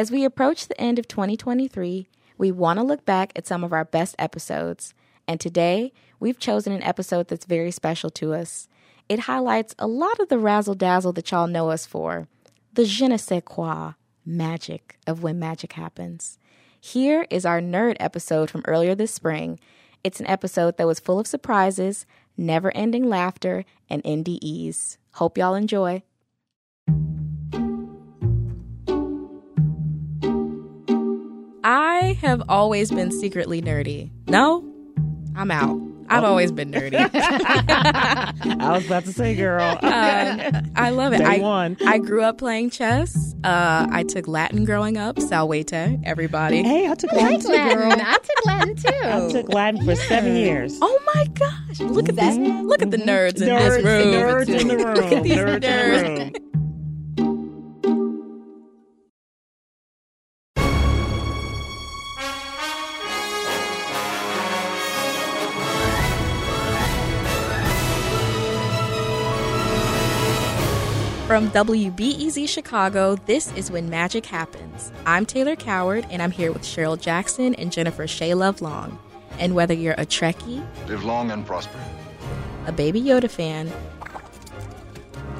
As we approach the end of 2023, we want to look back at some of our best episodes. And today, we've chosen an episode that's very special to us. It highlights a lot of the razzle dazzle that y'all know us for the je ne sais quoi magic of when magic happens. Here is our nerd episode from earlier this spring. It's an episode that was full of surprises, never ending laughter, and NDEs. Hope y'all enjoy. I have always been secretly nerdy. No, I'm out. I've always been nerdy. I was about to say, girl. Uh, I love it. Day I, one. I grew up playing chess. Uh, I took Latin growing up. Salvete, everybody. Hey, I took Latin too, girl. I took Latin too. I took Latin for seven years. Oh my gosh! Look at this! Look at the nerds in nerds, this room. nerds in the room. Look at these nerds nerds. From WBEZ Chicago, this is When Magic Happens. I'm Taylor Coward, and I'm here with Cheryle Jackson and Jennifer Shea Love Long. And whether you're a Trekkie, Live long and prosper. a Baby Yoda fan,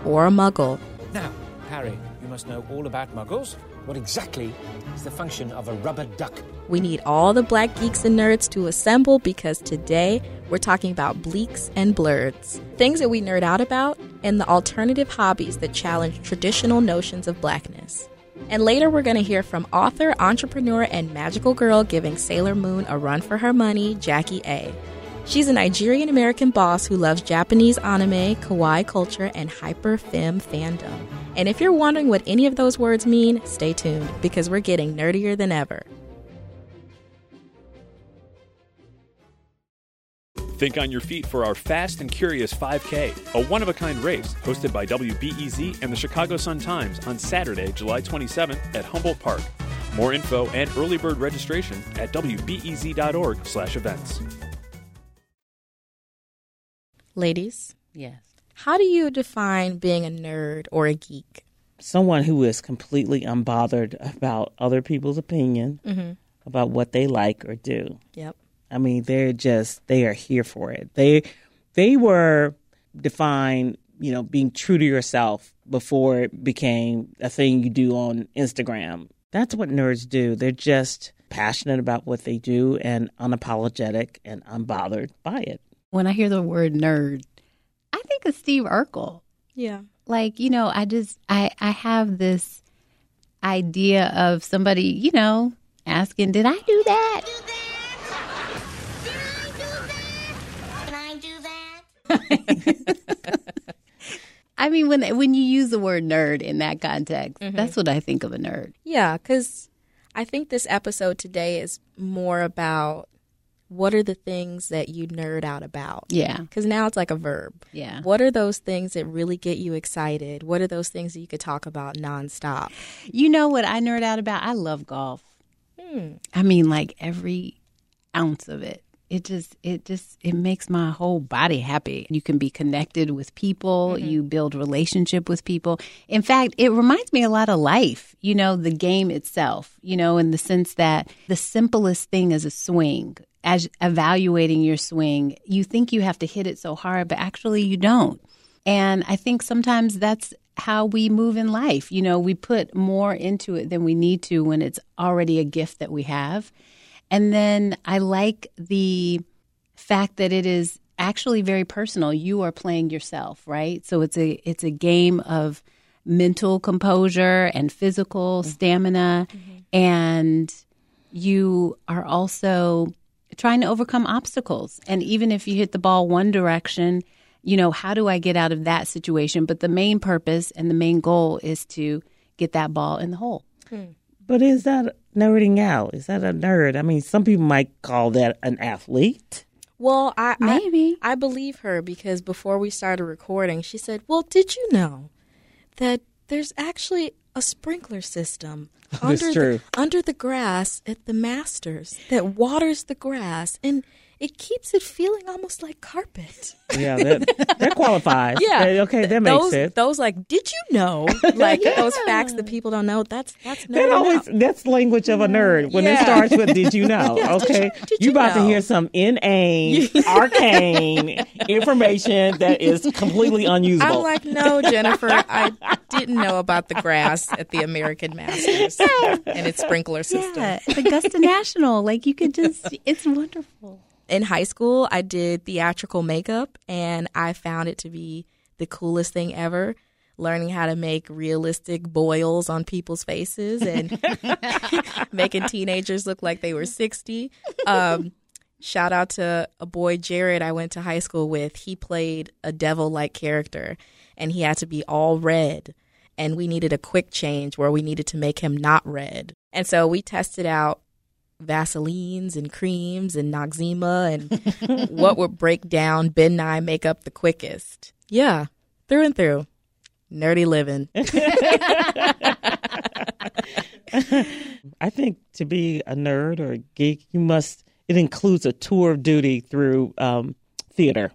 or a Muggle, Now, Harry, you must know all about muggles. What exactly is the function of a rubber duck? we need all the black geeks and nerds to assemble because today we're talking about bleaks and blerds, things that we nerd out about, and the alternative hobbies that challenge traditional notions of blackness. And later we're going to hear from author, entrepreneur, and magical girl giving Sailor Moon a run for her money, Jacque Aye. She's a Nigerian American boss who loves Japanese anime, kawaii culture, and hyper femme fandom. And if you're wondering what any of those words mean, stay tuned because we're getting nerdier than ever. Think on your feet for our Fast and Curious 5K, a one of a kind race hosted by WBEZ and the Chicago Sun-Times on Saturday, July 27th at Humboldt Park. More info and early bird registration at wbez.org/events. Ladies, Yes. How do you define being a nerd or a geek? Someone who is completely unbothered about other people's opinion mm-hmm. about what they like or do. Yep. I mean, they're just they are here for it. They they were defined, you know, being true to yourself before it became a thing you do on Instagram. That's what nerds do. They're just passionate about what they do and unapologetic and unbothered by it. When I hear the word nerd, I think of Steve Urkel. Yeah. Like, you know, I just I I have this idea of somebody, you know, asking, "Did I do that?" Can I do that? I mean, when when you use the word nerd in that context, mm-hmm. that's what I think of a nerd. Yeah, because I think this episode today is more about what are the things that you nerd out about. Yeah. Because now it's like a verb. Yeah. What are those things that really get you excited? What are those things that you could talk about nonstop? You know what I nerd out about? I love golf. Hmm. I mean, like every ounce of it. It just, it just, it makes my whole body happy. You can be connected with people. Mm-hmm. You build relationship with people. In fact, it reminds me a lot of life. You know, the game itself. You know, in the sense that the simplest thing is a swing. As evaluating your swing, you think you have to hit it so hard, but actually you don't. And I think sometimes that's how we move in life. You know, we put more into it than we need to when it's already a gift that we have. And then I like the fact that it is actually very personal. You are playing yourself, right? So it's a it's a game of mental composure and physical mm-hmm. stamina mm-hmm. and you are also trying to overcome obstacles. And even if you hit the ball one direction, you know, how do I get out of that situation? But the main purpose and the main goal is to get that ball in the hole. Hmm. But is that nerding out? Is that a nerd? I mean, some people might call that an athlete. Well, I I- Maybe. I, believe her because before we started recording, she said, "Well, did you know that there's actually a sprinkler system under true. the under the grass at the Masters that waters the grass and it keeps it feeling almost like carpet. Yeah, that, that qualifies. Yeah. Okay, that makes those, sense. Those like, did you know? Like those facts that people don't know. That's that's That always out. that's language of a nerd when it starts with "Did you know?" Yeah, did okay, you- did you you about to hear some inane, arcane information that is completely unusable. I'm like, no, Jennifer, I didn't know about the grass at the American Masters and its sprinkler system. Yeah, it's Augusta National. Like you could just, it's wonderful. In high school, I did theatrical makeup, and I found it to be the coolest thing ever. Learning how to make realistic boils on people's faces and making teenagers look like they were 60. Um, shout out to a boy, Jared, I went to high school with. He played a devil like character, and he had to be all red. And we needed a quick change where we needed to make him not red. And so we tested out Vaselines and creams and Noxzema and what would break down Ben Nye makeup the quickest. Yeah, through and through. Nerdy living. I think to be a nerd or a geek, you must. It includes a tour of duty through um, theater.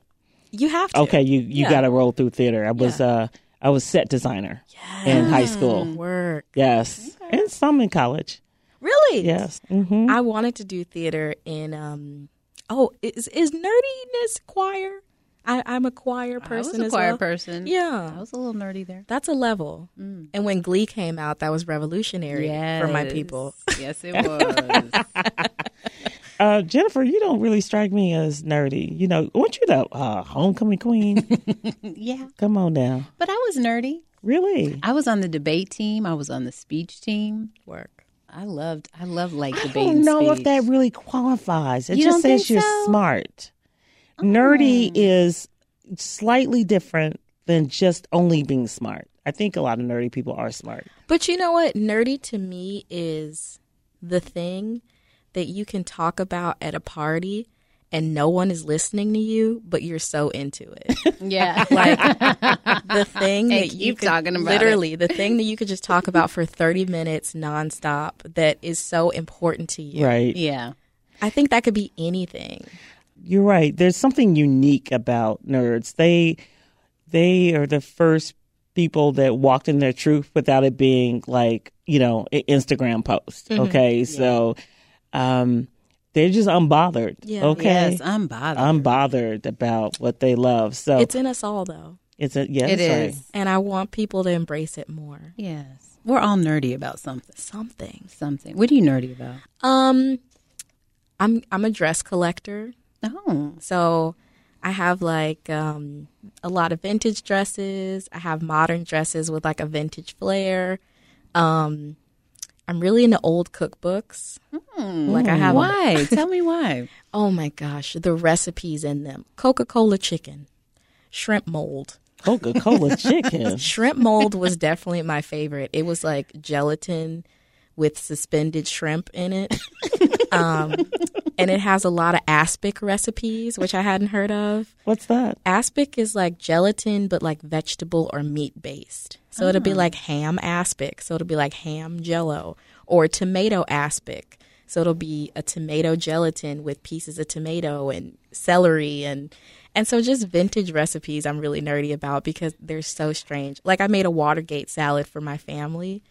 You have to. Okay, you you Yeah. got to roll through theater. I was uh I was set designer in high school. Work. Yes, and some in college. Really? Yes. hmm I wanted to do theater in um oh, is is nerdiness choir? I, I'm a choir person. I person was a as choir well. person. Yeah. I was a little nerdy there. That's a level. And when Glee came out, that was revolutionary for my people. Yes, it was. Uh, Jennifer, you don't really strike me as nerdy. You know, weren't you the uh, homecoming queen? yeah, Come on now. but I was nerdy. Really? I was on the debate team. I was on the speech team. Work. I loved. I love like the. I don't know if that really qualifies. It You just says you're so? smart. Oh. Nerdy is slightly different than just only being smart. I think a lot of nerdy people are smart. But you know what? Nerdy to me is the thing that you can talk about at a party and no one is listening to you, but you're so into it. Yeah, like the thing Hey, that you keep could, talking about literally the thing that you could just talk about for 30 minutes nonstop that is so important to you. Right. yeah. I think that could be anything. You're right. There's something unique about nerds. They they are the first people that walked in their truth without it being like, you know, an Instagram post. Mm-hmm. Okay. So um they're just unbothered. Yeah. Okay. Yes, I'm bothered. unbothered about what they love. So It's in us all though. it's a yes. It that's is. right. And I want people to embrace it more. Yes, we're all nerdy about something. Something. Something. What are you nerdy about? Um I'm I'm a dress collector. Oh, So I have like um, a lot of vintage dresses. I have modern dresses with like a vintage flair. Um, I'm really into old cookbooks. Hmm. Like I have, why? Tell me why. oh my gosh, the recipes in them: Coca Cola chicken, shrimp mold. Coca Cola chicken. Shrimp mold was definitely my favorite. It was like gelatin with suspended shrimp in it. um, and it has a lot of aspic recipes, which I hadn't heard of. What's that? Aspic is like gelatin, but like vegetable or meat based. So it'll be like ham aspic. So it'll be like ham jello or tomato aspic. So it'll be a tomato gelatin with pieces of tomato and celery and and so just vintage recipes I'm really nerdy about because they're so strange. Like I made a Watergate salad for my family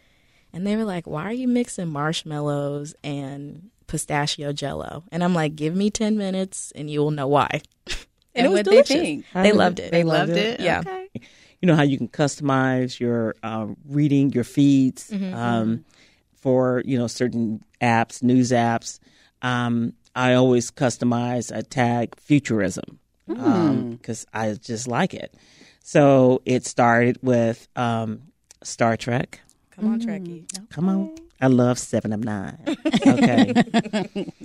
and they were like, "Why are you mixing marshmallows and pistachio jello?" And I'm like, "Give me 10 minutes and you will know why." And it was what'd they think? They loved it. They loved it. Yeah. Okay. you know how you can customize your um, reading your feeds um, for you know certain apps news apps um, i always customize a tag futurism because i just like it so it started with um, star trek Come on, Trekkie. come on i love seven of nine okay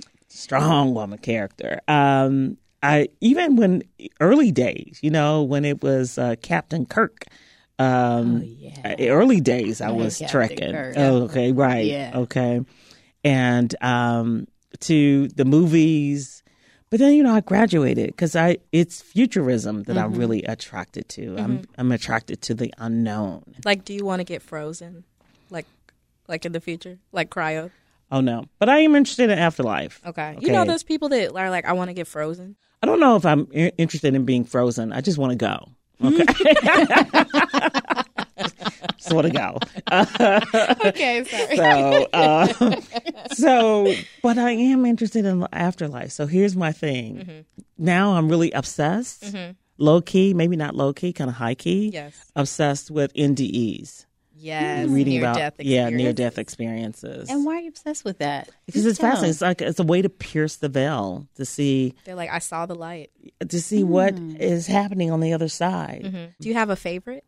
strong woman character um, I even when early days, you know, when it was uh, Captain Kirk. Um, uh, early days, I was Captain trekking. Kirk. Oh, okay, right. Yeah. Okay, and um, to the movies, but then you know I graduated because I it's futurism that I'm really attracted to. I'm I'm attracted to the unknown. Like, do you want to get frozen, like, like in the future, like cryo? Oh no, but I am interested in afterlife. Okay. You know those people that are like, I want to get frozen. I don't know if I'm i- interested in being frozen. I just want to go. Okay. just want to go. Okay, sorry. So, uh, so, but I am interested in the afterlife. So here's my thing. Mm-hmm. Now I'm really obsessed, low key, maybe not low key, kind of high key. Yes. Obsessed with NDEs, Yes. reading near about death yeah near death experiences. And why are you obsessed with that? because it's Tell. fascinating. It's like it's a way to pierce the veil to see They're like, I saw the light. to see what is happening on the other side. Do you have a favorite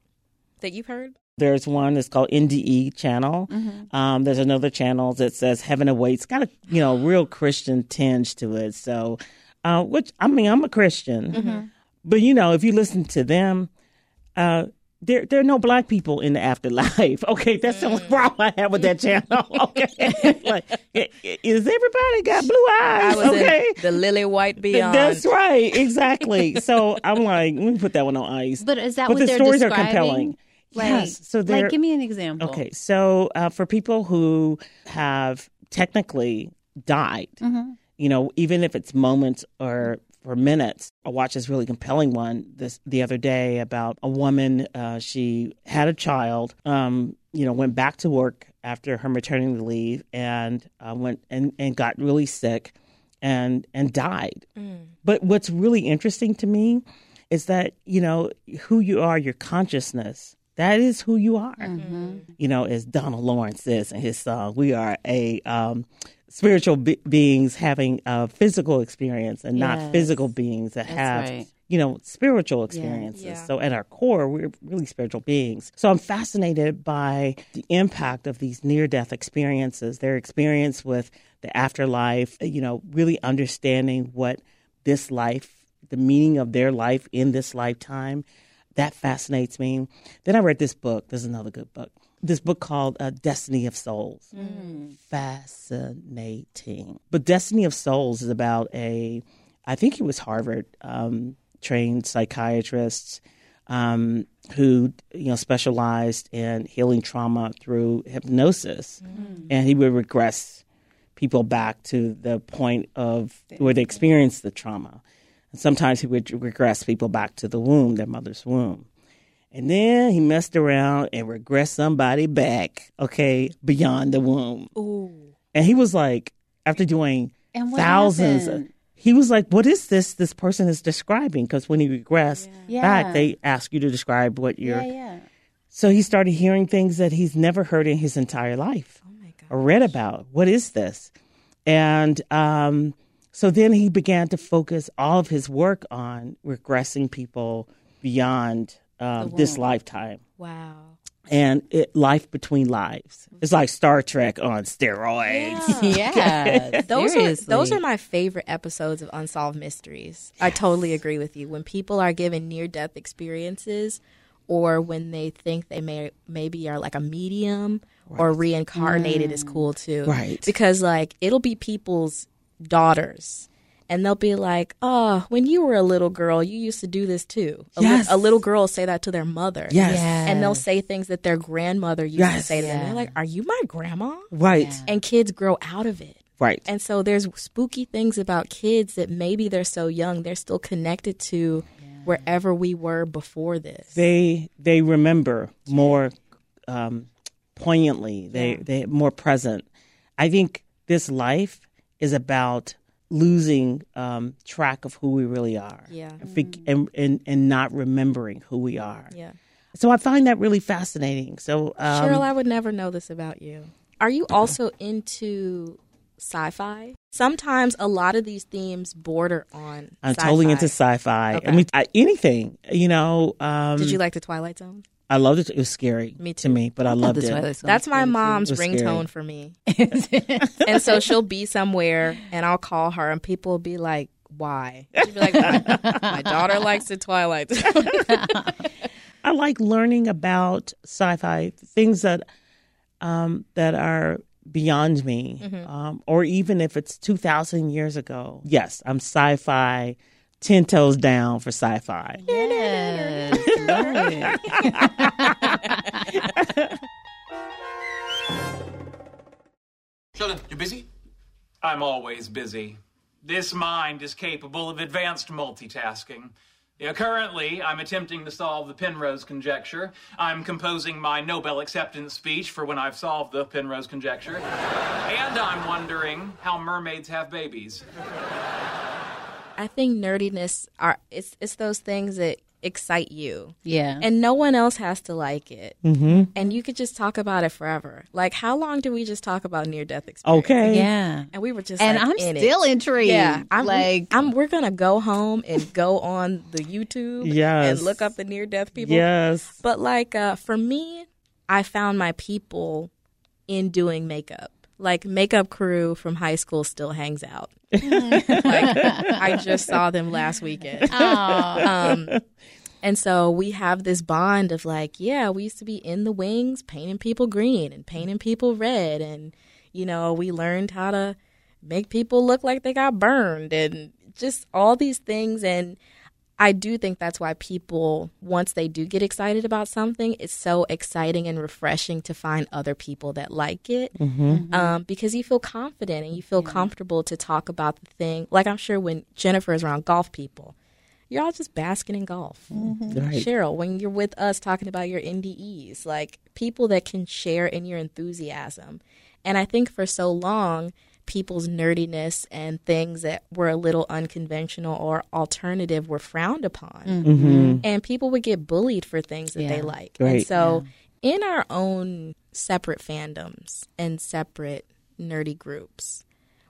that you've heard? There's one that's called NDE channel. Um, there's another channel that says Heaven Awaits. Got a you know real Christian tinge to it. So, uh, which I mean, I'm a Christian, but you know, if you listen to them, uh, there there are no black people in the afterlife. Okay, that's the only problem I have with that channel. Okay, like i- i- is everybody got blue eyes? I was okay. in the lily white beyond. That's right, exactly. so I'm like, let me put that one on ice. But is that but what the they're stories describing? are compelling. Like, yes. So like, give me an example. okay. So uh, for people who have technically died, Mm-hmm. you know, even if it's moments or for minutes, I watched this really compelling one this the other day about a woman. Uh, she had a child. Um, you know, went back to work after her maternity leave and uh, went and, and got really sick and and died. But what's really interesting to me is that you know who you are, your consciousness. That is who you are. You know, as Donald Lawrence says in his song, we are a um, spiritual be- beings having a physical experience and not physical beings that have right. you know spiritual experiences. Yeah. So at our core, we're really spiritual beings. So I'm fascinated by the impact of these near death experiences, their experience with the afterlife. You know, really understanding what this life, the meaning of their life in this lifetime. That fascinates me. Then I read this book. There's another good book. This book called uh, Destiny of Souls. Fascinating. But Destiny of Souls is about a, I think he was Harvard um, trained psychiatrist um, who you know specialized in healing trauma through hypnosis, and he would regress people back to the point of where they experienced the trauma. And sometimes he would regress people back to the womb, their mother's womb. And then he messed around and regressed somebody back, okay, beyond the womb. Ooh. And he was like, after doing thousands, of, he was like, "What is this? This person is describing?" Because when he regressed Yeah. back, they ask you to describe what you're. Yeah, yeah. So he started hearing things that he's never heard in his entire life Oh my or read about. What is this? And um, so then he began to focus all of his work on regressing people beyond um, this lifetime Wow. and it, life between lives. It's like Star Trek on steroids. Yeah, Those seriously. are those are my favorite episodes of Unsolved Mysteries. I totally agree with you. When people are given near death experiences or when they think they may maybe are like a medium or reincarnated is cool too. Right. Because like it'll be people's daughters and they'll be like, "Oh, when you were a little girl, you used to do this too." A, li- Yes. a little girl will say that to their mother. Yes. And they'll say things that their grandmother used to say to them. They're like, "Are you my grandma?" Right. And kids grow out of it. Right. And so there's spooky things about kids that maybe they're so young, they're still connected to wherever we were before this. they they remember more um, poignantly. They they more present. I think this life is about losing um, track of who we really are. Yeah. And, fig- and, and and not remembering who we are. yeah. So I find that really fascinating. So um, Cheryle, I would never know this about you. Are you also into sci-fi? Sometimes a lot of these themes border on I'm sci-fi. totally into sci-fi. Okay. I mean, I, anything. You know, um, Did you like the Twilight Zone? I loved it. It was scary Me to me, but I loved it. Twilight Zone That's my mom's It was ringtone for me. and so she'll be somewhere and I'll call her and people will be like, why? She'll be like, my, my daughter likes the Twilight Zone. I like learning about sci-fi things that um, that are beyond me, Mm-hmm. um, or even if it's two thousand years ago. Yes, I'm sci-fi, ten toes down for sci-fi. Yes, love it. Sheldon, you busy? I'm always busy. This mind is capable of advanced multitasking. Yeah, currently, I'm attempting to solve the Penrose conjecture. I'm composing my Nobel acceptance speech for when I've solved the Penrose conjecture. and I'm wondering how mermaids have babies. I think nerdiness are it's it's those things that excite you. Yeah. And no one else has to like it. Mm-hmm. And you could just talk about it forever. Like how long do we just talk about near death experience? Okay. yeah. And we were just And like, I'm in still it. intrigued. Yeah, I'm like I'm we're gonna go home and go on the YouTube Yes. and look up the near death people. Yes. But like uh, for me, I found my people in doing makeup. Like makeup crew from high school still hangs out. Like I just saw them last weekend. Um, and so we have this bond of like, yeah, we used to be in the wings painting people green and painting people red. And, you know, we learned how to make people look like they got burned and just all these things. And I do think that's why people, once they do get excited about something, it's so exciting and refreshing to find other people that like it mm-hmm. Mm-hmm. um, because you feel confident and you feel comfortable to talk about the thing. Like I'm sure when Jennifer is around golf people, you're all just basking in golf. Mm-hmm. Right. Cheryle, when you're with us talking about your NDEs, like people that can share in your enthusiasm. And I think for so long, people's nerdiness and things that were a little unconventional or alternative were frowned upon. Mm-hmm. Mm-hmm. And people would get bullied for things that they like. Right. And so, in our own separate fandoms and separate nerdy groups,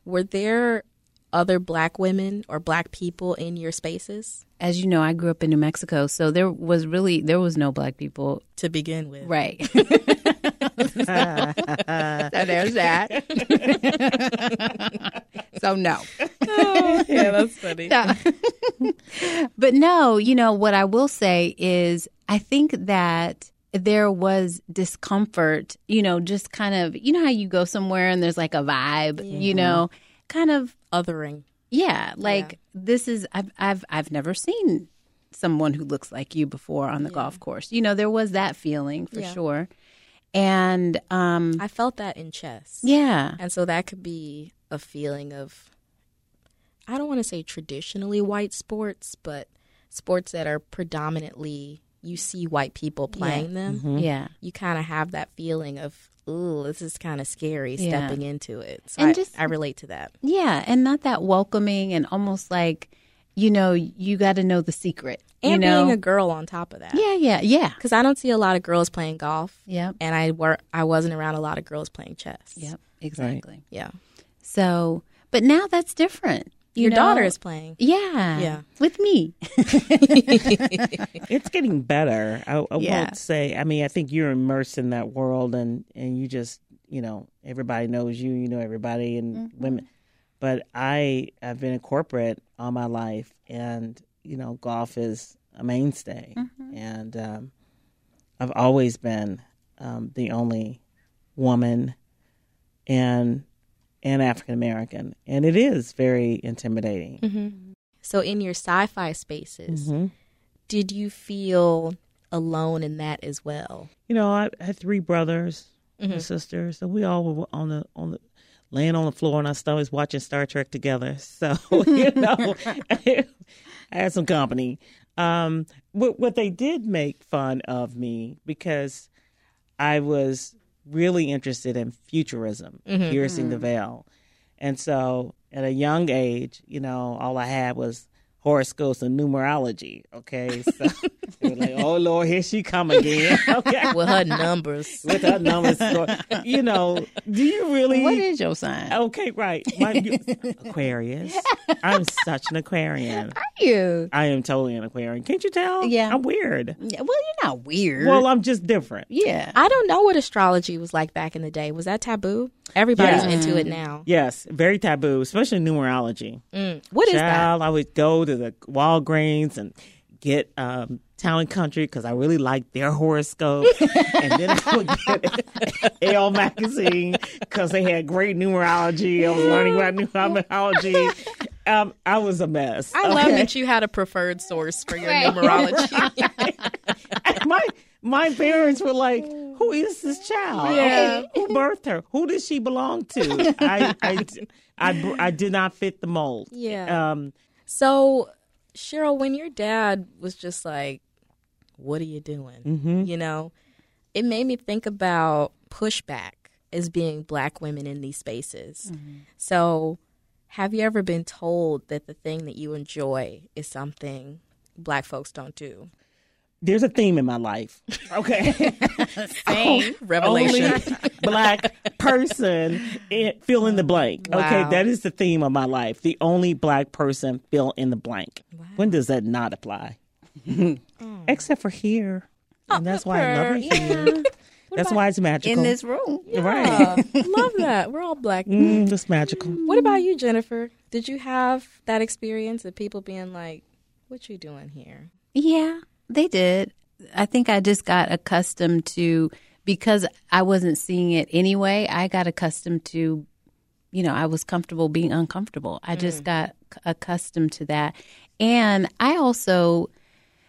were there other black women or black people in your spaces as you know, I grew up in New Mexico, so there was really there was no black people. to begin with? Right. so there's that. so no. Oh, yeah, that's funny. but no, you know, what I will say is I think that there was discomfort, you know, just kind of, you know, how you go somewhere and there's like a vibe, you mm-hmm. know, kind of, Othering. yeah, like this is, I've, I've, I've never seen someone who looks like you before on the golf course. You know, there was that feeling for Yeah. sure. And, um, I felt that in chess. yeah, And so that could be a feeling of, I don't want to say traditionally white sports, but sports that are predominantly, you see white people playing them. yeah. You kind of have that feeling of, ooh, this is kind of scary Yeah. stepping into it. So And I, just- I relate to that. Yeah, and not that welcoming and almost like, you know, you got to know the secret. And you know? being a girl on top of that. yeah, yeah, yeah. Because I don't see a lot of girls playing golf. Yeah, And I were I wasn't around a lot of girls playing chess. Yep, exactly. Yeah. So, but now that's different. You Your know? daughter is playing. Yeah. Yeah. With me. It's getting better. I, I Yeah. won't say. I mean, I think you're immersed in that world, and and you just, you know, everybody knows you. You know everybody and Mm-hmm. women. But I have been in corporate all my life, and you know, golf is a mainstay, Mm-hmm. and um, I've always been um, the only woman and and African American, and it is very intimidating. So in your sci-fi spaces, Mm-hmm. did you feel alone in that as well? you know, I had three brothers Mm-hmm. and sisters, so we all were on the on the laying on the floor on our stomachs watching Star Trek together. So you know, I had some company. Um, what what they did make fun of me because I was really interested in futurism, piercing the veil, and so at a young age, you know, all I had was horoscopes and numerology. Okay, so they like, "Oh Lord, here she come again." Okay, With her numbers. with her numbers, you know, do you really? what is your sign? Okay, right. My, you- Aquarius. I'm such an Aquarian. you. I am totally an Aquarian. Can't you tell? Yeah. I'm weird. Yeah, well, you're not weird. Well, I'm just different. yeah. I don't know what astrology was like back in the day. Was that taboo? Everybody's Yeah. into it now. Yes, very taboo, especially numerology. Mm. What is that? Child, I would go to the Walgreens and get um, Town and Country because I really liked their horoscope, and then I would get Elle magazine because they had great numerology. I was learning about numerology. Um, I was a mess. I love that you had a preferred source for your numerology. my my parents were like, "Who is this child? Yeah. Who birthed her? Who does she belong to?" I, I, I, I did not fit the mold. Yeah. Um, So, Cheryle, when your dad was just like, "What are you doing?" Mm-hmm. You know, it made me think about pushback as being black women in these spaces. Mm-hmm. So, have you ever been told that the thing that you enjoy is something black folks don't do? There's a theme in my life. Okay. Same revelation. Only black person in, fill in the blank. Okay, that is the theme of my life. The only black person fill in the blank. When does that not apply? Except for here, and that's why I love it here. That's why it's magical. in this room. right? Love that. We're all black. Mm, it's magical. What about you, Jennifer? Did you have that experience of people being like, "What you doing here?" Yeah, they did. I think I just got accustomed to because I wasn't seeing it anyway. I got accustomed to, you know, I was comfortable being uncomfortable. I just mm. got accustomed to that, and I also,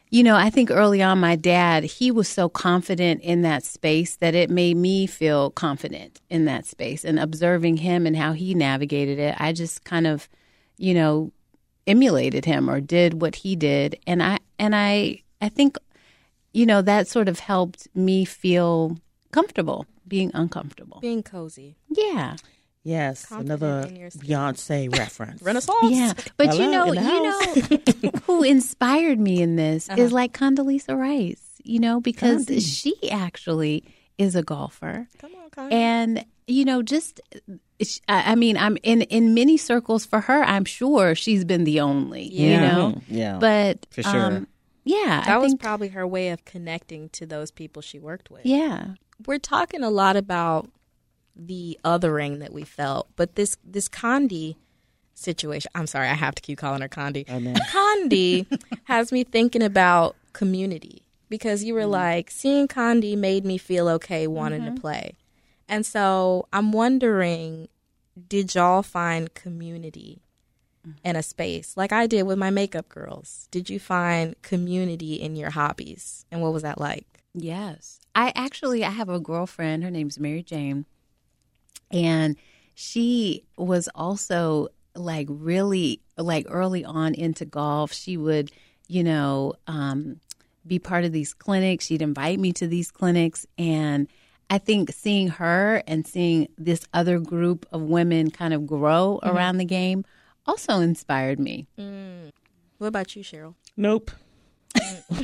you know, I think early on, my dad he was so confident in that space that it made me feel confident in that space. And observing him and how he navigated it, I just kind of, you know, emulated him or did what he did and i and i i think you know that sort of helped me feel comfortable being uncomfortable Being cozy. yeah Yes, Confident another in your skin. Beyonce reference. Renaissance. yeah but you know you know who inspired me in this is like condoleezza rice you know because Condi. she actually is a golfer Come on, Connie. and you know just i I mean i'm in in many circles for her i'm sure she's been the only you know Mhm. Yeah. but For sure. um, yeah that I was think, probably her way of connecting to those people she worked with. yeah We're talking a lot about the othering that we felt, but this this Condi situation. I'm sorry, I have to keep calling her Condi. I know. Condi has me thinking about community because you were mm-hmm. like seeing Condi made me feel okay wanting to mm-hmm. play, and so I'm wondering, did y'all find community in a space like I did with my makeup girls? Did you find community in your hobbies, and what was that like? Yes. I actually I have a girlfriend, her name's Mary Jane, and she was also like really like early on into golf. She would, you know, um be part of these clinics. She'd invite me to these clinics and I think seeing her and seeing this other group of women kind of grow around the game also inspired me. Mm. What about you, Cheryle? Nope.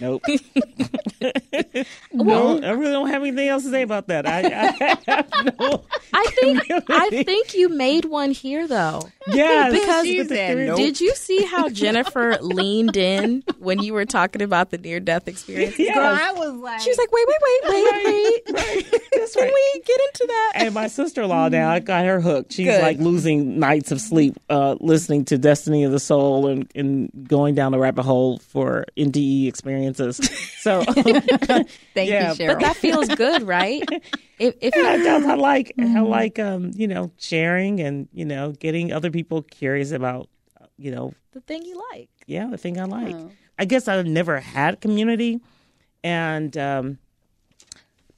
nope. no, I really don't have anything else to say about that. I, I have no. I think I think you made one here though. Yeah, Because with the theory- did you see how Jennifer leaned in when you were talking about the near death experience? Yes. was like She was like, "Wait, wait, wait, wait, wait. Right. That's Can right. we get into that?" And my sister in law now, I got her hooked. She's Good. like losing nights of sleep, uh, listening to Destiny of the Soul and, and going down the rabbit hole for NDE experiences. So Thank Yeah, you, Cheryle. But that feels good, right? If, if yeah, it does. I like I Mm-hmm. like um, you know, sharing and, you know, getting other people curious about you know, the thing you like. yeah, the thing I like. I guess I've never had community and um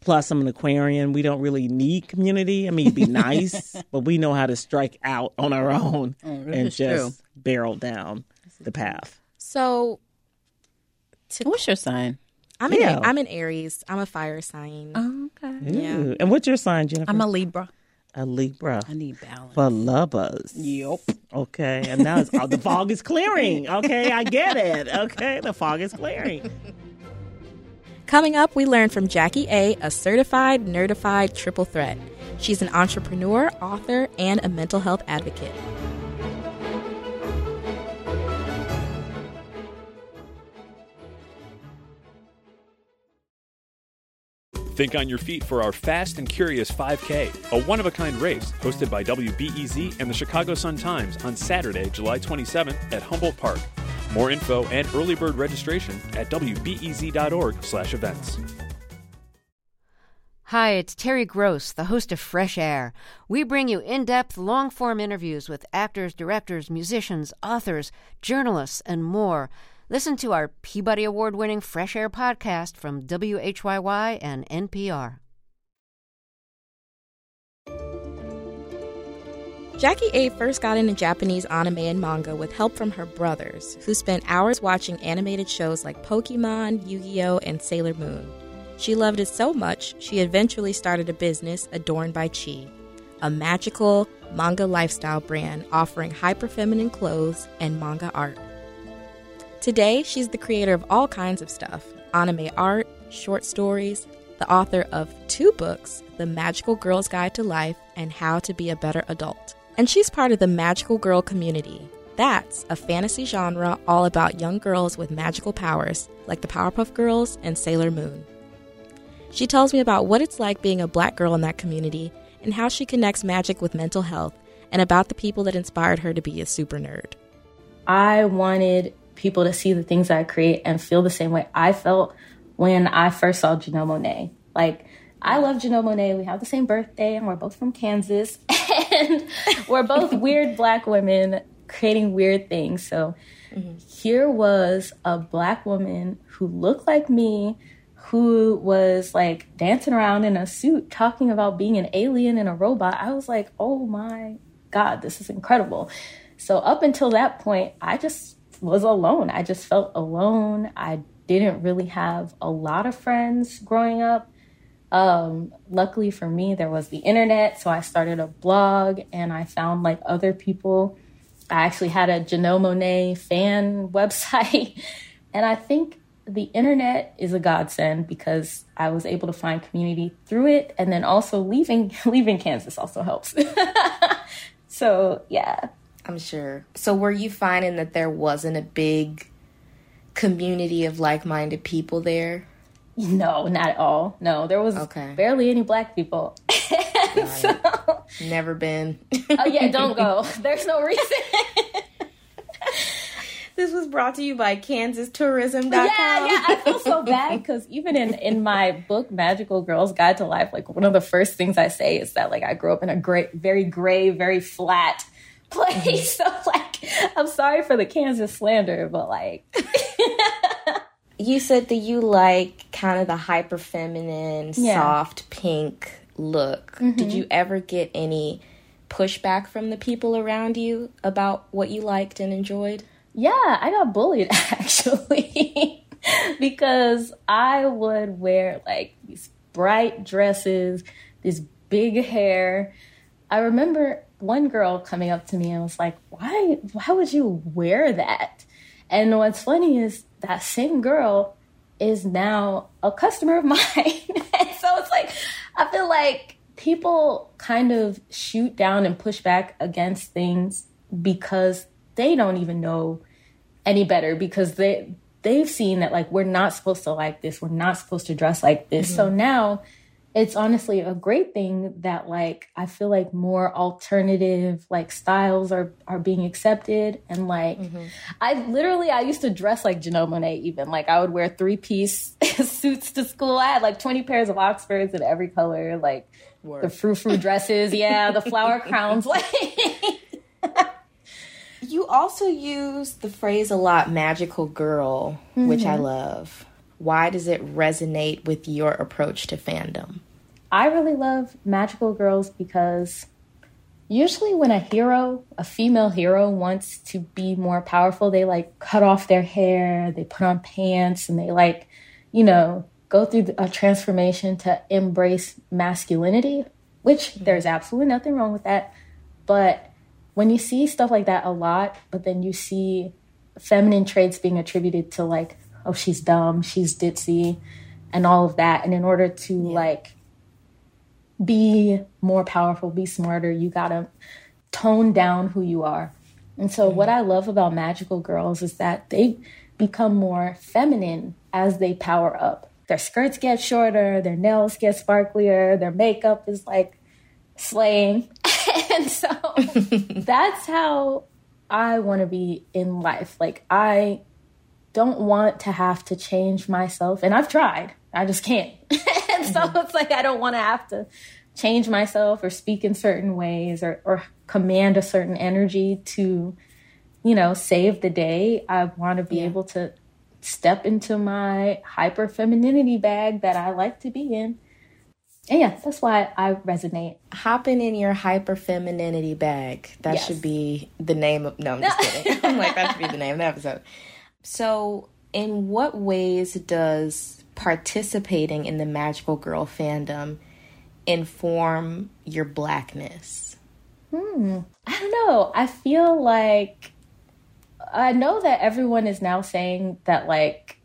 plus I'm an Aquarian. We don't really need community. I mean it'd be nice, but we know how to strike out on our own and just true. barrel down the path. So, to, What's your sign? I'm an Yeah. I'm an Aries. I'm a fire sign. Oh, okay. Yeah. Ooh. And what's your sign, Jennifer? I'm a Libra. a Libra. I need balance. For lovers. Yep. Okay. And now it's, oh, the fog is clearing. Okay. I get it. Okay. The fog is clearing. Coming up, we learn from Jacque Aye, a certified nerdified triple threat. She's an entrepreneur, author, and a mental health advocate. Think on your feet for our Fast and Curious 5K, a one of a kind race hosted by WBEZ and the Chicago Sun Times on Saturday, July 27th at Humboldt Park. More info and early bird registration at wbez.org/events. Hi, it's Terry Gross, the host of Fresh Air. We bring you in depth, long form interviews with actors, directors, musicians, authors, journalists, and more. Listen to our Peabody Award winning Fresh Air podcast from WHYY and NPR. Jacque Aye first got into Japanese anime and manga with help from her brothers, who spent hours watching animated shows like Pokemon, Yu Gi Oh!, and Sailor Moon. She loved it so much, she eventually started a business adorned by Chi, a magical manga lifestyle brand offering hyper feminine clothes and manga art. Today, she's the creator of all kinds of stuff anime art, short stories, the author of two books The Magical Girl's Guide to Life and How to Be a Better Adult. And she's part of the Magical Girl community. That's a fantasy genre all about young girls with magical powers, like the Powerpuff Girls and Sailor Moon. She tells me about what it's like being a black girl in that community and how she connects magic with mental health, and about the people that inspired her to be a super nerd. I wanted people to see the things I create and feel the same way I felt when I first saw Janelle Monáe. Like, I love Janelle Monáe. We have the same birthday, and we're both from Kansas. and we're both weird black women creating weird things. So mm-hmm. here was a black woman who looked like me, who was like dancing around in a suit talking about being an alien and a robot. I was like, oh my God, this is incredible. So up until that point, I just was alone. I just felt alone. I didn't really have a lot of friends growing up. Um, luckily for me, there was the internet, so I started a blog and I found like other people. I actually had a Janelle Monáe fan website, and I think the internet is a godsend because I was able to find community through it, and then also leaving leaving Kansas also helps. so yeah, I'm sure. So were you finding that there wasn't a big community of like-minded people there? No, not at all. No, there was okay. barely any black people. so, Never been. oh yeah, don't go. There's no reason. this was brought to you by KansasTourism.com. Yeah, yeah. I feel so bad because even in in my book, Magical Girls Guide to Life, like one of the first things I say is that like I grew up in a great, very gray, very flat place. So like, I'm sorry for the Kansas slander, but like you said that you like kind of the hyper feminine, yeah. soft pink look. Mm-hmm. Did you ever get any pushback from the people around you about what you liked and enjoyed? Yeah, I got bullied actually because I would wear like these bright dresses, this big hair. I remember one girl coming up to me and was like, "Why why would you wear that?" And what's funny is that same girl is now a customer of mine. and so it's like, I feel like people kind of shoot down and push back against things because they don't even know any better because they they've seen that like we're not supposed to like this we're not supposed to dress like this mm-hmm. so now it's honestly a great thing that like I feel like more alternative like styles are are being accepted and like mm-hmm. I literally I used to dress like Janelle Monáe even like I would wear three piece suits to school. I had like 20 pairs of Oxfords in every color like Word. the frou frou dresses, yeah, the flower crowns like You also use the phrase a lot magical girl, mm-hmm. which I mm-hmm. love. Why does it resonate with your approach to fandom? I really love magical girls because usually when a hero, a female hero, wants to be more powerful, they like cut off their hair, they put on pants, and they like, you know, go through a transformation to embrace masculinity, which mm-hmm. there's absolutely nothing wrong with that. But when you see stuff like that a lot, but then you see feminine traits being attributed to like oh, she's dumb, she's ditzy, and all of that. And in order to yeah. like be more powerful, be smarter, you gotta tone down who you are. And so, mm-hmm. what I love about magical girls is that they become more feminine as they power up. Their skirts get shorter, their nails get sparklier, their makeup is like slaying. and so, that's how I want to be in life. Like, I don't want to have to change myself. And I've tried, I just can't. so it's like I don't want to have to change myself or speak in certain ways or, or command a certain energy to you know, save the day. I want to be able to step into my hyper femininity bag that I like to be in. And yeah, that's why I resonate. Hopping in your hyper femininity bag. That Yes. should be the name of. No, I'm just kidding. I'm like, that should be the name of the episode. So, in what ways does participating in the Magical Girl fandom inform your blackness? Hmm. I don't know. I feel like I know that everyone is now saying that like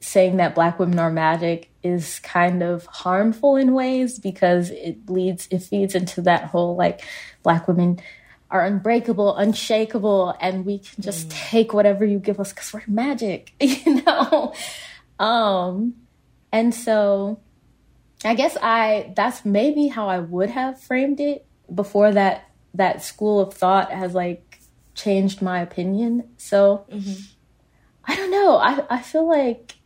saying that black women are magic is kind of harmful in ways because it leads it feeds into that whole like black women are unbreakable, unshakable, and we can just take whatever you give us because we're magic, you know. Um, and so I guess I that's maybe how I would have framed it before that that school of thought has like changed my opinion. So mm-hmm. I don't know. I I feel like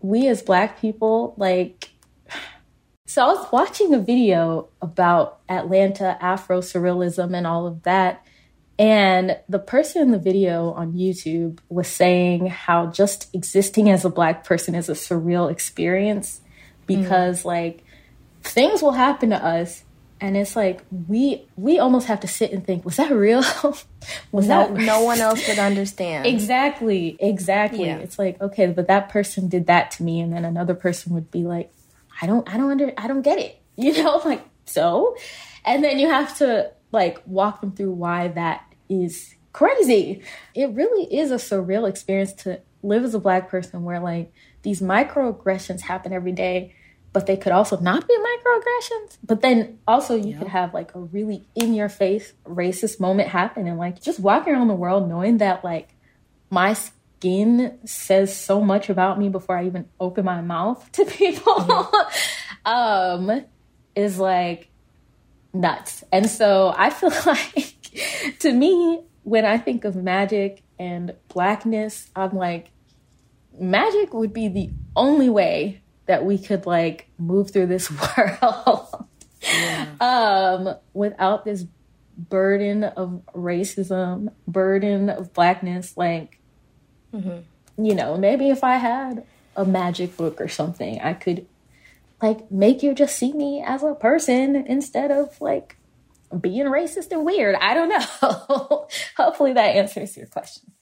we as black people like so I was watching a video about Atlanta Afro surrealism and all of that. And the person in the video on YouTube was saying how just existing as a black person is a surreal experience because mm. like things will happen to us and it's like we we almost have to sit and think was that real was No, that no one else would understand. Exactly, exactly. Yeah. It's like, okay, but that person did that to me and then another person would be like, I don't I don't under I don't get it. You know, like so? And then you have to like walk them through why that is crazy. It really is a surreal experience to live as a black person where like these microaggressions happen every day, but they could also not be microaggressions. But then also you could have like a really in your face racist moment happen and like just walking around the world knowing that like my skin says so much about me before I even open my mouth to people um is like nuts. And so I feel like to me when I think of magic and blackness, I'm like magic would be the only way that we could like move through this world. Um without this burden of racism burden of blackness like you know maybe if i had a magic book or something i could like make you just see me as a person instead of like being racist and weird i don't know hopefully that answers your question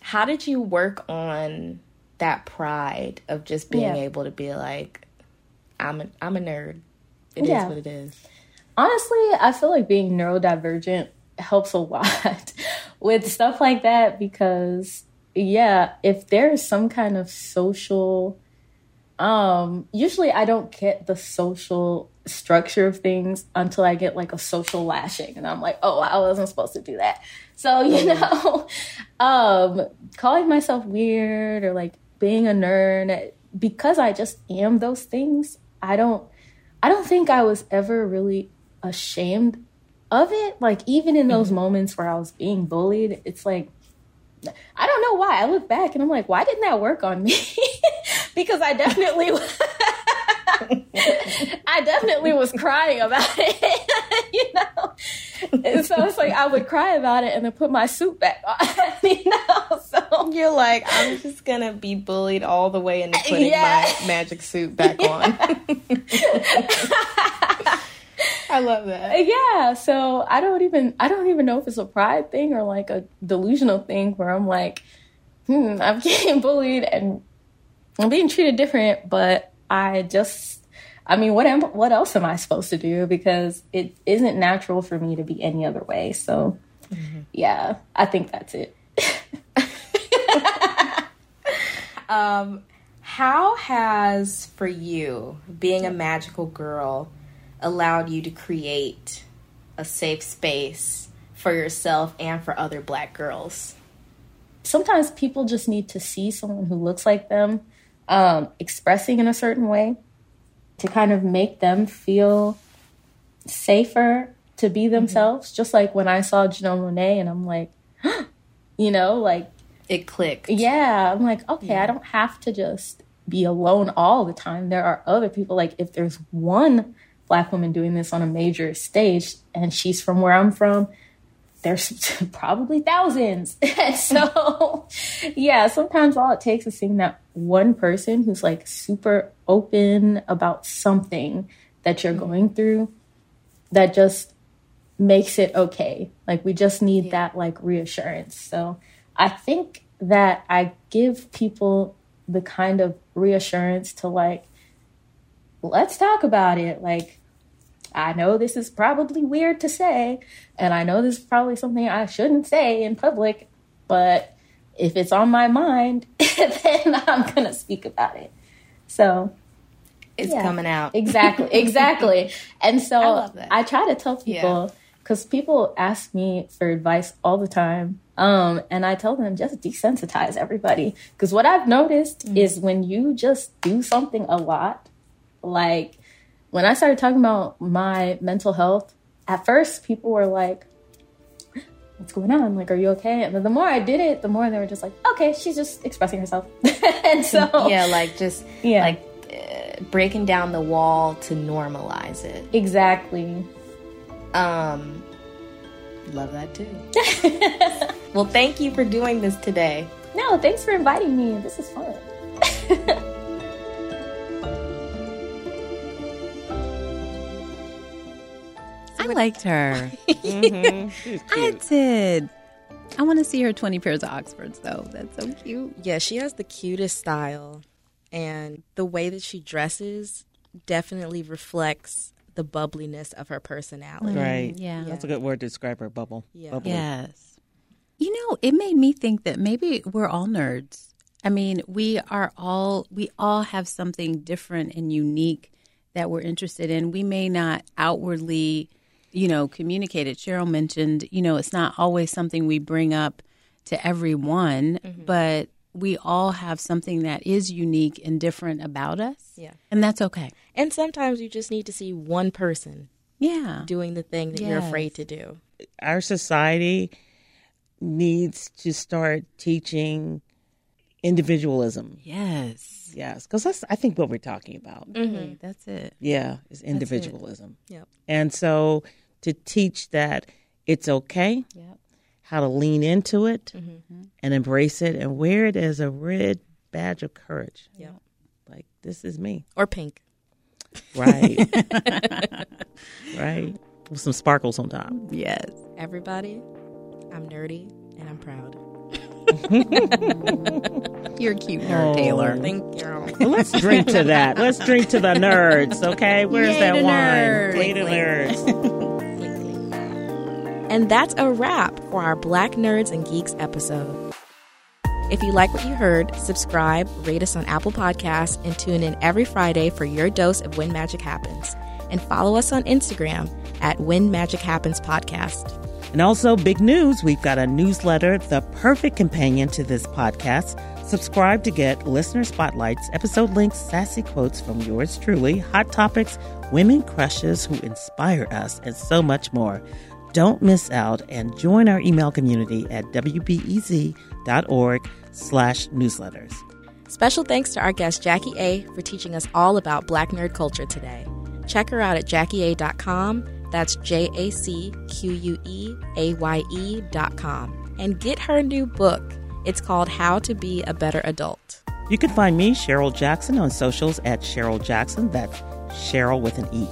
How did you work on that pride of just being Yeah. able to be like, I'm a, I'm a nerd. It is Yeah. what it is. honestly, I feel like being neurodivergent helps a lot with stuff like that because yeah, if there's some kind of social um usually I don't get the social structure of things until I get like a social lashing and I'm like, "Oh, I wasn't supposed to do that." So, you know, um calling myself weird or like being a nerd because I just am those things, I don't I don't think I was ever really ashamed of it. Like even in those moments where I was being bullied, it's like I don't know why. I look back and I'm like, why didn't that work on me? because I definitely I definitely was crying about it, you know. And so it's like I would cry about it and then put my suit back on, you know. So You're like, I'm just gonna be bullied all the way into putting Yeah. my magic suit back on. I love that. yeah so i don't even i don't even know if it's a pride thing or like a delusional thing where i'm like hmm i'm getting bullied and i'm being treated different but i just i mean what am what else am i supposed to do? Because it isn't natural for me to be any other way. So yeah i think that's it. Um, how has for you being a magical girl allowed you to create a safe space for yourself and for other black girls? sometimes people just need to see someone who looks like them um, expressing in a certain way to kind of make them feel safer to be themselves. Just like when I saw Janelle Monáe and I'm like, you know, like, It clicked. yeah, I'm like, okay, I don't have to just be alone all the time. There are other people. Like, if there's one black woman doing this on a major stage and she's from where I'm from, there's probably thousands. So, yeah, sometimes all it takes is seeing that one person who's like super open about something that you're mm-hmm. going through that just makes it okay. Like, we just need that like reassurance. So, I think that I give people the kind of reassurance to like, let's talk about it. Like, I know this is probably weird to say, and I know this is probably something I shouldn't say in public, but if it's on my mind, then I'm going to speak about it. So It's yeah. coming out. Exactly, exactly. And so I I, try to tell people because people ask me for advice all the time. Um, and I tell them just desensitize everybody. Because what I've noticed Mm-hmm. is when you just do something a lot, like when I started talking about my mental health, at first people were like, What's going on? Like, are you okay? And the more I did it, the more they were just like, Okay, she's just expressing herself. and so, yeah, like just Yeah. like uh, breaking down the wall to normalize it. exactly. Um, love that too. well, thank you for doing this today. No, thanks for inviting me. This is fun. I liked her. Mm-hmm. She's I did. I want to see her 20 pairs of Oxfords, though. That's so cute. Yeah, she has the cutest style, and the way that she dresses definitely reflects the bubbliness of her personality. Mm, right. Yeah. That's a good word to describe her bubble. Yeah. Bubbly. Yes. You know, it made me think that maybe we're all nerds. I mean, we are all we all have something different and unique that we're interested in. We may not outwardly, you know, communicate it. Cheryle mentioned, you know, it's not always something we bring up to everyone, mm-hmm. but we all have something that is unique and different about us. Yeah. And that's okay. And sometimes you just need to see one person Yeah. doing the thing that you're afraid to do. Our society needs to start teaching individualism. Yes. Yes, because that's I think what we're talking about. Okay, That's it. Yeah, is individualism. Yep. And so to teach that it's okay, Yep. how to lean into it mm-hmm. Mm-hmm. and embrace it and wear it as a red badge of courage. Yep. Like this is me. Or pink. Right. right. With some sparkles on top. Yes. Everybody, I'm nerdy and I'm proud. You're cute nerd, Taylor. Oh. Thank you. Well, let's drink to that. Let's drink to the nerds, okay? Where's Yay that to wine? nerds. Yay to nerds. And that's a wrap for our Black Nerds and Geeks episode. If you like what you heard, subscribe, rate us on Apple Podcasts, and tune in every Friday for your dose of When Magic Happens. And follow us on Instagram at When Magic Happens Podcast. And also, big news we've got a newsletter, the perfect companion to this podcast. Subscribe to get listener spotlights, episode links, sassy quotes from yours truly, hot topics, women crushes who inspire us, and so much more. Don't miss out and join our email community at wbez.org slash newsletters. Special thanks to our guest Jacque Aye for teaching us all about black nerd culture today. Check her out at jacqueaye.com. That's J A C Q U E A Y E dot com. And get her new book. It's called How to Be a Better Adult. You can find me, Cheryle Jackson, on socials at Cheryle Jackson. That's Cheryl with an E.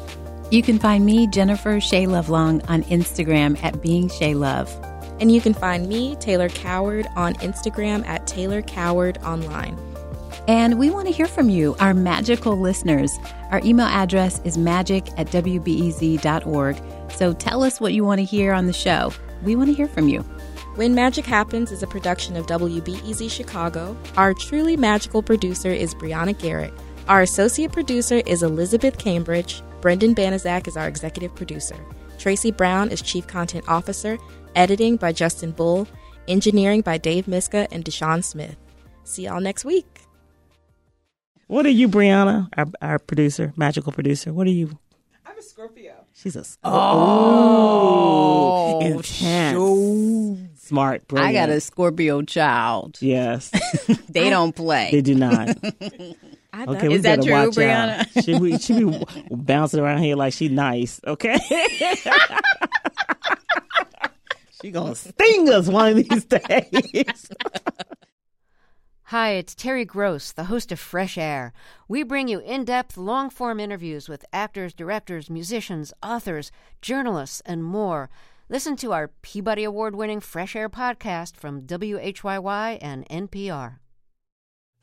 You can find me, Jennifer Shea Lovelong, on Instagram at Being Shea Love. And you can find me, Taylor Coward, on Instagram at Taylor Coward Online. And we want to hear from you, our magical listeners. Our email address is magic at wbez.org. So tell us what you want to hear on the show. We want to hear from you. When Magic Happens is a production of WBEZ Chicago. Our truly magical producer is Brianna Garrett. Our associate producer is Elizabeth Cambridge. Brendan Banaszak is our executive producer. Tracy Brown is chief content officer. Editing by Justin Bull. Engineering by Dave Miska and Deshaun Smith. See y'all next week. What are you, Brianna, our, our producer, magical producer? What are you? I'm a Scorpio. She's a oh, intense, smart, brilliant. I got a Scorpio child. yes. They don't play. they do not. I Okay, we Is that better true, watch Brianna? out. She be, she be bouncing around here like she nice. Okay. she gonna sting us one of these days. Hi, it's Terry Gross, the host of Fresh Air. We bring you in depth, long form interviews with actors, directors, musicians, authors, journalists, and more. Listen to our Peabody Award winning Fresh Air podcast from WHYY and NPR.